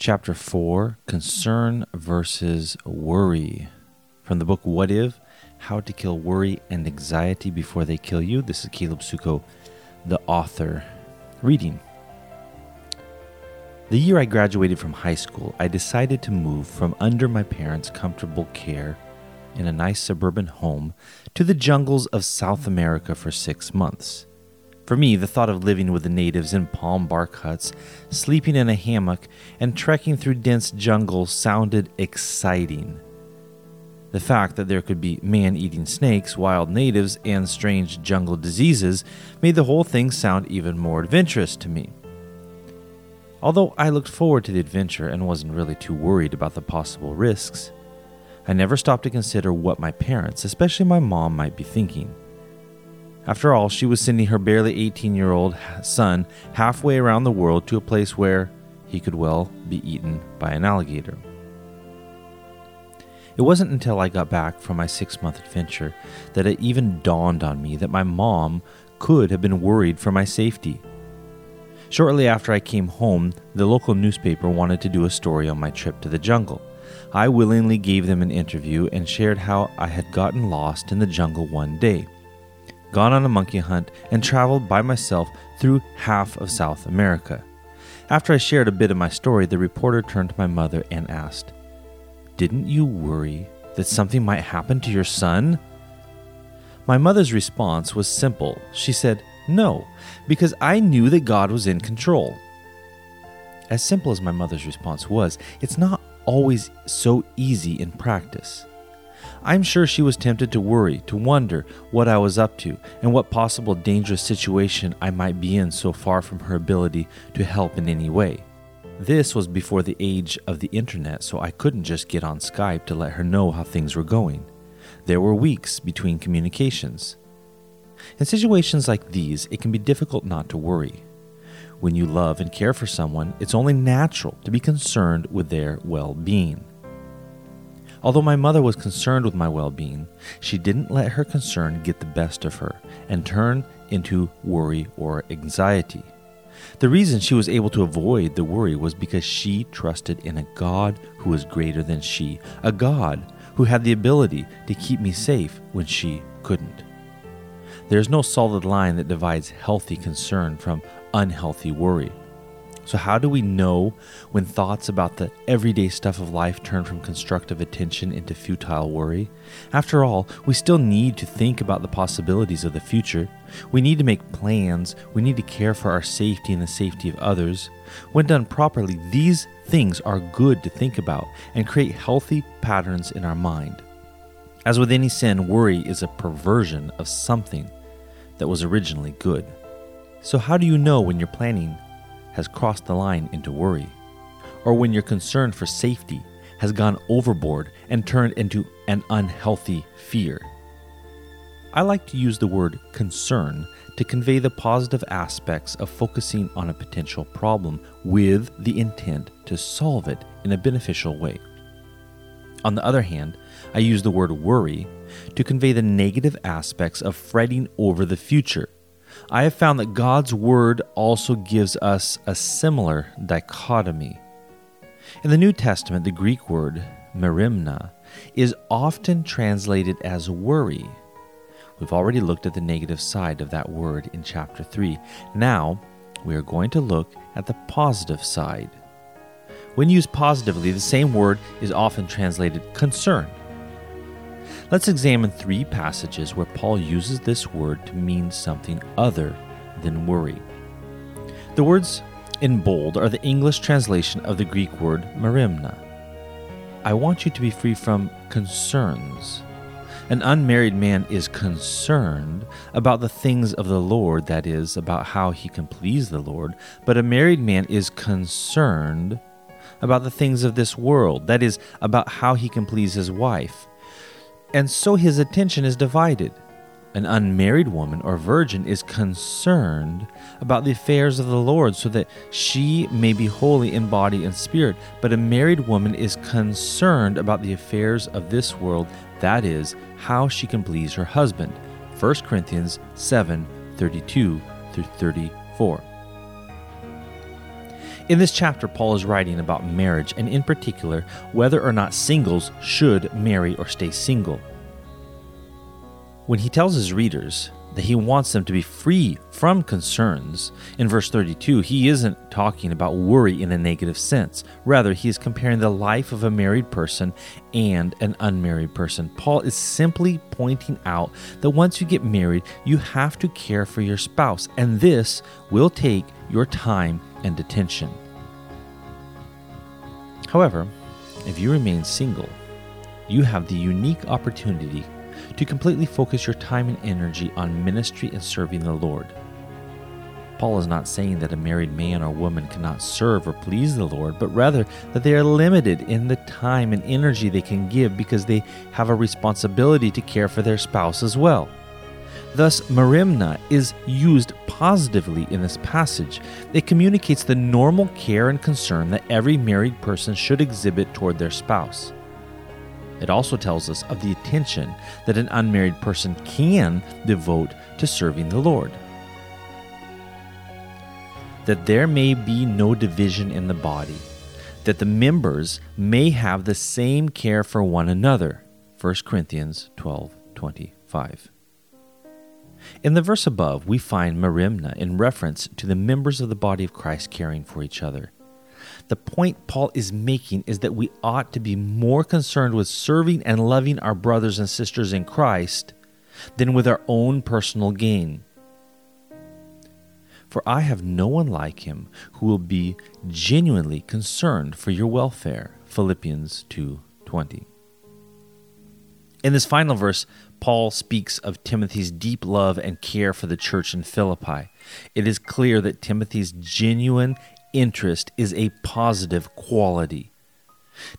Chapter 4 Concern versus Worry. From the book What If How to Kill Worry and Anxiety Before They Kill You. This is Caleb Suko, the author, reading. The year I graduated from high school, I decided to move from under my parents' comfortable care in a nice suburban home to the jungles of South America for six months. For me, the thought of living with the natives in palm bark huts, sleeping in a hammock, and trekking through dense jungle sounded exciting. The fact that there could be man eating snakes, wild natives, and strange jungle diseases made the whole thing sound even more adventurous to me. Although I looked forward to the adventure and wasn't really too worried about the possible risks, I never stopped to consider what my parents, especially my mom, might be thinking. After all, she was sending her barely 18 year old son halfway around the world to a place where he could well be eaten by an alligator. It wasn't until I got back from my six month adventure that it even dawned on me that my mom could have been worried for my safety. Shortly after I came home, the local newspaper wanted to do a story on my trip to the jungle. I willingly gave them an interview and shared how I had gotten lost in the jungle one day, gone on a monkey hunt, and traveled by myself through half of South America. After I shared a bit of my story, the reporter turned to my mother and asked, Didn't you worry that something might happen to your son? My mother's response was simple. She said, no, because I knew that God was in control. As simple as my mother's response was, it's not always so easy in practice. I'm sure she was tempted to worry, to wonder what I was up to, and what possible dangerous situation I might be in so far from her ability to help in any way. This was before the age of the internet, so I couldn't just get on Skype to let her know how things were going. There were weeks between communications. In situations like these, it can be difficult not to worry. When you love and care for someone, it's only natural to be concerned with their well being. Although my mother was concerned with my well being, she didn't let her concern get the best of her and turn into worry or anxiety. The reason she was able to avoid the worry was because she trusted in a God who was greater than she, a God who had the ability to keep me safe when she couldn't. There's no solid line that divides healthy concern from unhealthy worry. So, how do we know when thoughts about the everyday stuff of life turn from constructive attention into futile worry? After all, we still need to think about the possibilities of the future. We need to make plans. We need to care for our safety and the safety of others. When done properly, these things are good to think about and create healthy patterns in our mind. As with any sin, worry is a perversion of something that was originally good. So, how do you know when you're planning has crossed the line into worry? Or when your concern for safety has gone overboard and turned into an unhealthy fear? I like to use the word concern to convey the positive aspects of focusing on a potential problem with the intent to solve it in a beneficial way. On the other hand, I use the word worry to convey the negative aspects of fretting over the future. I have found that God's Word also gives us a similar dichotomy. In the New Testament, the Greek word merimna is often translated as worry. We've already looked at the negative side of that word in chapter 3. Now, we are going to look at the positive side. When used positively, the same word is often translated concern. Let's examine three passages where Paul uses this word to mean something other than worry. The words in bold are the English translation of the Greek word merimna. I want you to be free from concerns. An unmarried man is concerned about the things of the Lord, that is, about how he can please the Lord, but a married man is concerned about the things of this world, that is, about how he can please his wife and so his attention is divided. An unmarried woman or virgin is concerned about the affairs of the Lord so that she may be holy in body and spirit, but a married woman is concerned about the affairs of this world, that is, how she can please her husband. 1 Corinthians 7 32 through 34. In this chapter, Paul is writing about marriage and, in particular, whether or not singles should marry or stay single. When he tells his readers that he wants them to be free from concerns. In verse 32, he isn't talking about worry in a negative sense. Rather, he is comparing the life of a married person and an unmarried person. Paul is simply pointing out that once you get married, you have to care for your spouse, and this will take your time and attention. However, if you remain single, you have the unique opportunity to completely focus your time and energy on ministry and serving the Lord. Paul is not saying that a married man or woman cannot serve or please the Lord, but rather that they are limited in the time and energy they can give because they have a responsibility to care for their spouse as well. Thus, merimna is used positively in this passage. It communicates the normal care and concern that every married person should exhibit toward their spouse. It also tells us of the attention that an unmarried person can devote to serving the Lord. That there may be no division in the body, that the members may have the same care for one another. 1 Corinthians 12 25. In the verse above, we find merimna in reference to the members of the body of Christ caring for each other. The point Paul is making is that we ought to be more concerned with serving and loving our brothers and sisters in Christ than with our own personal gain. For I have no one like him who will be genuinely concerned for your welfare. Philippians 2:20. In this final verse, Paul speaks of Timothy's deep love and care for the church in Philippi. It is clear that Timothy's genuine interest is a positive quality.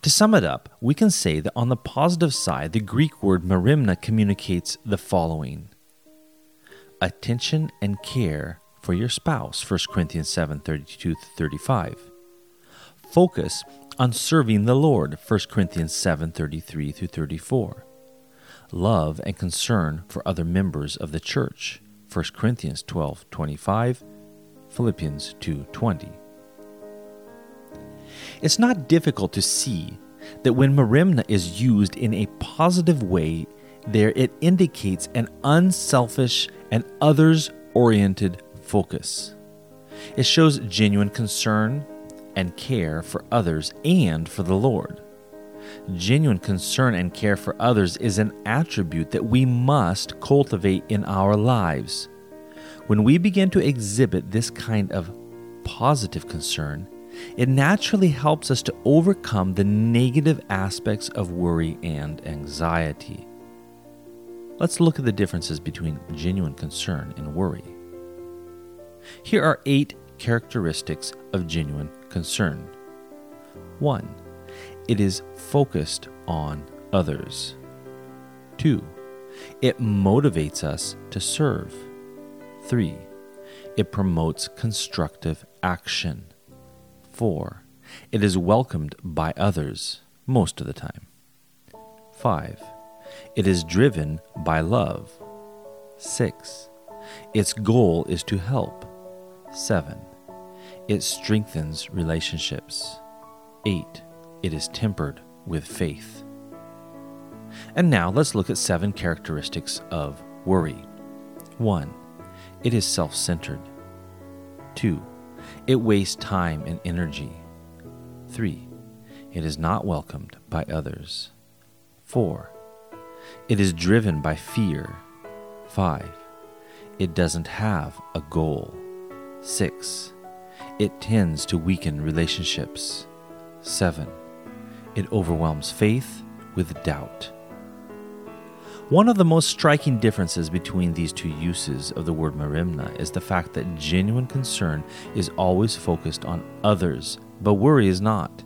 To sum it up, we can say that on the positive side, the Greek word merimna communicates the following attention and care for your spouse, 1 Corinthians 7 32 35. Focus on serving the Lord, 1 Corinthians 7 33 34. Love and concern for other members of the church, 1 Corinthians 12 25, Philippians 2 20. It's not difficult to see that when merimna is used in a positive way, there it indicates an unselfish and others oriented focus. It shows genuine concern and care for others and for the Lord. Genuine concern and care for others is an attribute that we must cultivate in our lives. When we begin to exhibit this kind of positive concern, it naturally helps us to overcome the negative aspects of worry and anxiety. Let's look at the differences between genuine concern and worry. Here are eight characteristics of genuine concern. 1. It is focused on others. 2. It motivates us to serve. 3. It promotes constructive action. 4. It is welcomed by others most of the time. 5. It is driven by love. 6. Its goal is to help. 7. It strengthens relationships. 8. It is tempered with faith. And now let's look at seven characteristics of worry. 1. It is self centered. 2. It wastes time and energy. 3. It is not welcomed by others. 4. It is driven by fear. 5. It doesn't have a goal. 6. It tends to weaken relationships. 7. It overwhelms faith with doubt. One of the most striking differences between these two uses of the word merimna is the fact that genuine concern is always focused on others, but worry is not.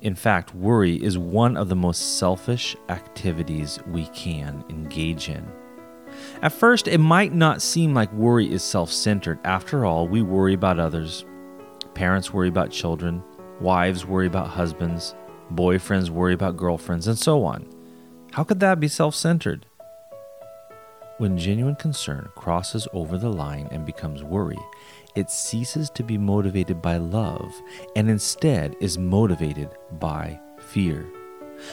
In fact, worry is one of the most selfish activities we can engage in. At first, it might not seem like worry is self centered. After all, we worry about others. Parents worry about children, wives worry about husbands, boyfriends worry about girlfriends, and so on. How could that be self centered? When genuine concern crosses over the line and becomes worry, it ceases to be motivated by love and instead is motivated by fear.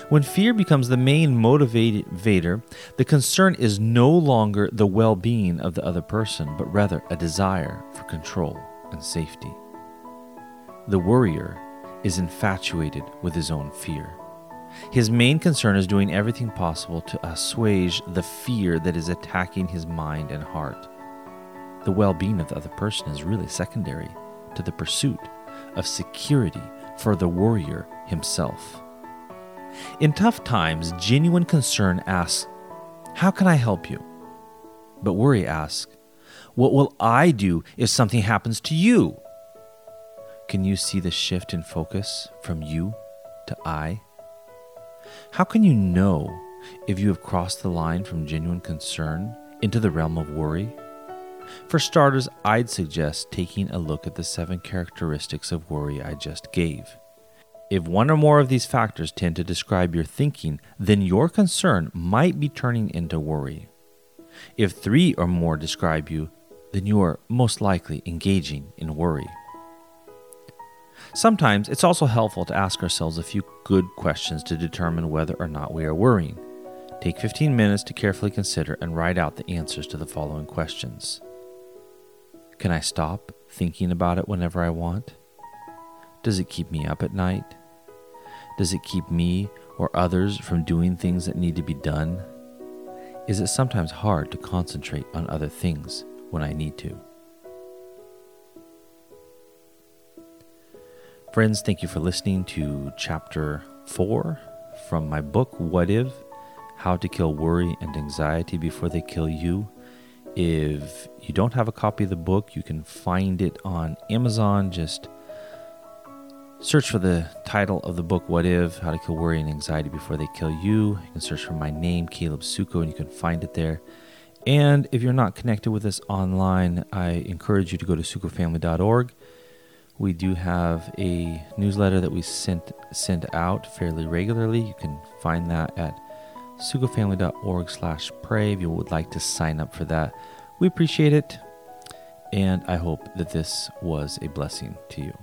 When fear becomes the main motivator, the concern is no longer the well being of the other person, but rather a desire for control and safety. The worrier is infatuated with his own fear. His main concern is doing everything possible to assuage the fear that is attacking his mind and heart. The well being of the other person is really secondary to the pursuit of security for the warrior himself. In tough times, genuine concern asks, How can I help you? But worry asks, What will I do if something happens to you? Can you see the shift in focus from you to I? How can you know if you have crossed the line from genuine concern into the realm of worry? For starters, I'd suggest taking a look at the seven characteristics of worry I just gave. If one or more of these factors tend to describe your thinking, then your concern might be turning into worry. If three or more describe you, then you are most likely engaging in worry. Sometimes it's also helpful to ask ourselves a few good questions to determine whether or not we are worrying. Take 15 minutes to carefully consider and write out the answers to the following questions Can I stop thinking about it whenever I want? Does it keep me up at night? Does it keep me or others from doing things that need to be done? Is it sometimes hard to concentrate on other things when I need to? Friends, thank you for listening to chapter 4 from my book, What If? How to Kill Worry and Anxiety Before They Kill You. If you don't have a copy of the book, you can find it on Amazon. Just Search for the title of the book, What If? How to Kill Worry and Anxiety Before They Kill You. You can search for my name, Caleb Suko, and you can find it there. And if you're not connected with us online, I encourage you to go to sukofamily.org. We do have a newsletter that we sent send out fairly regularly. You can find that at sukofamily.org slash pray if you would like to sign up for that. We appreciate it, and I hope that this was a blessing to you.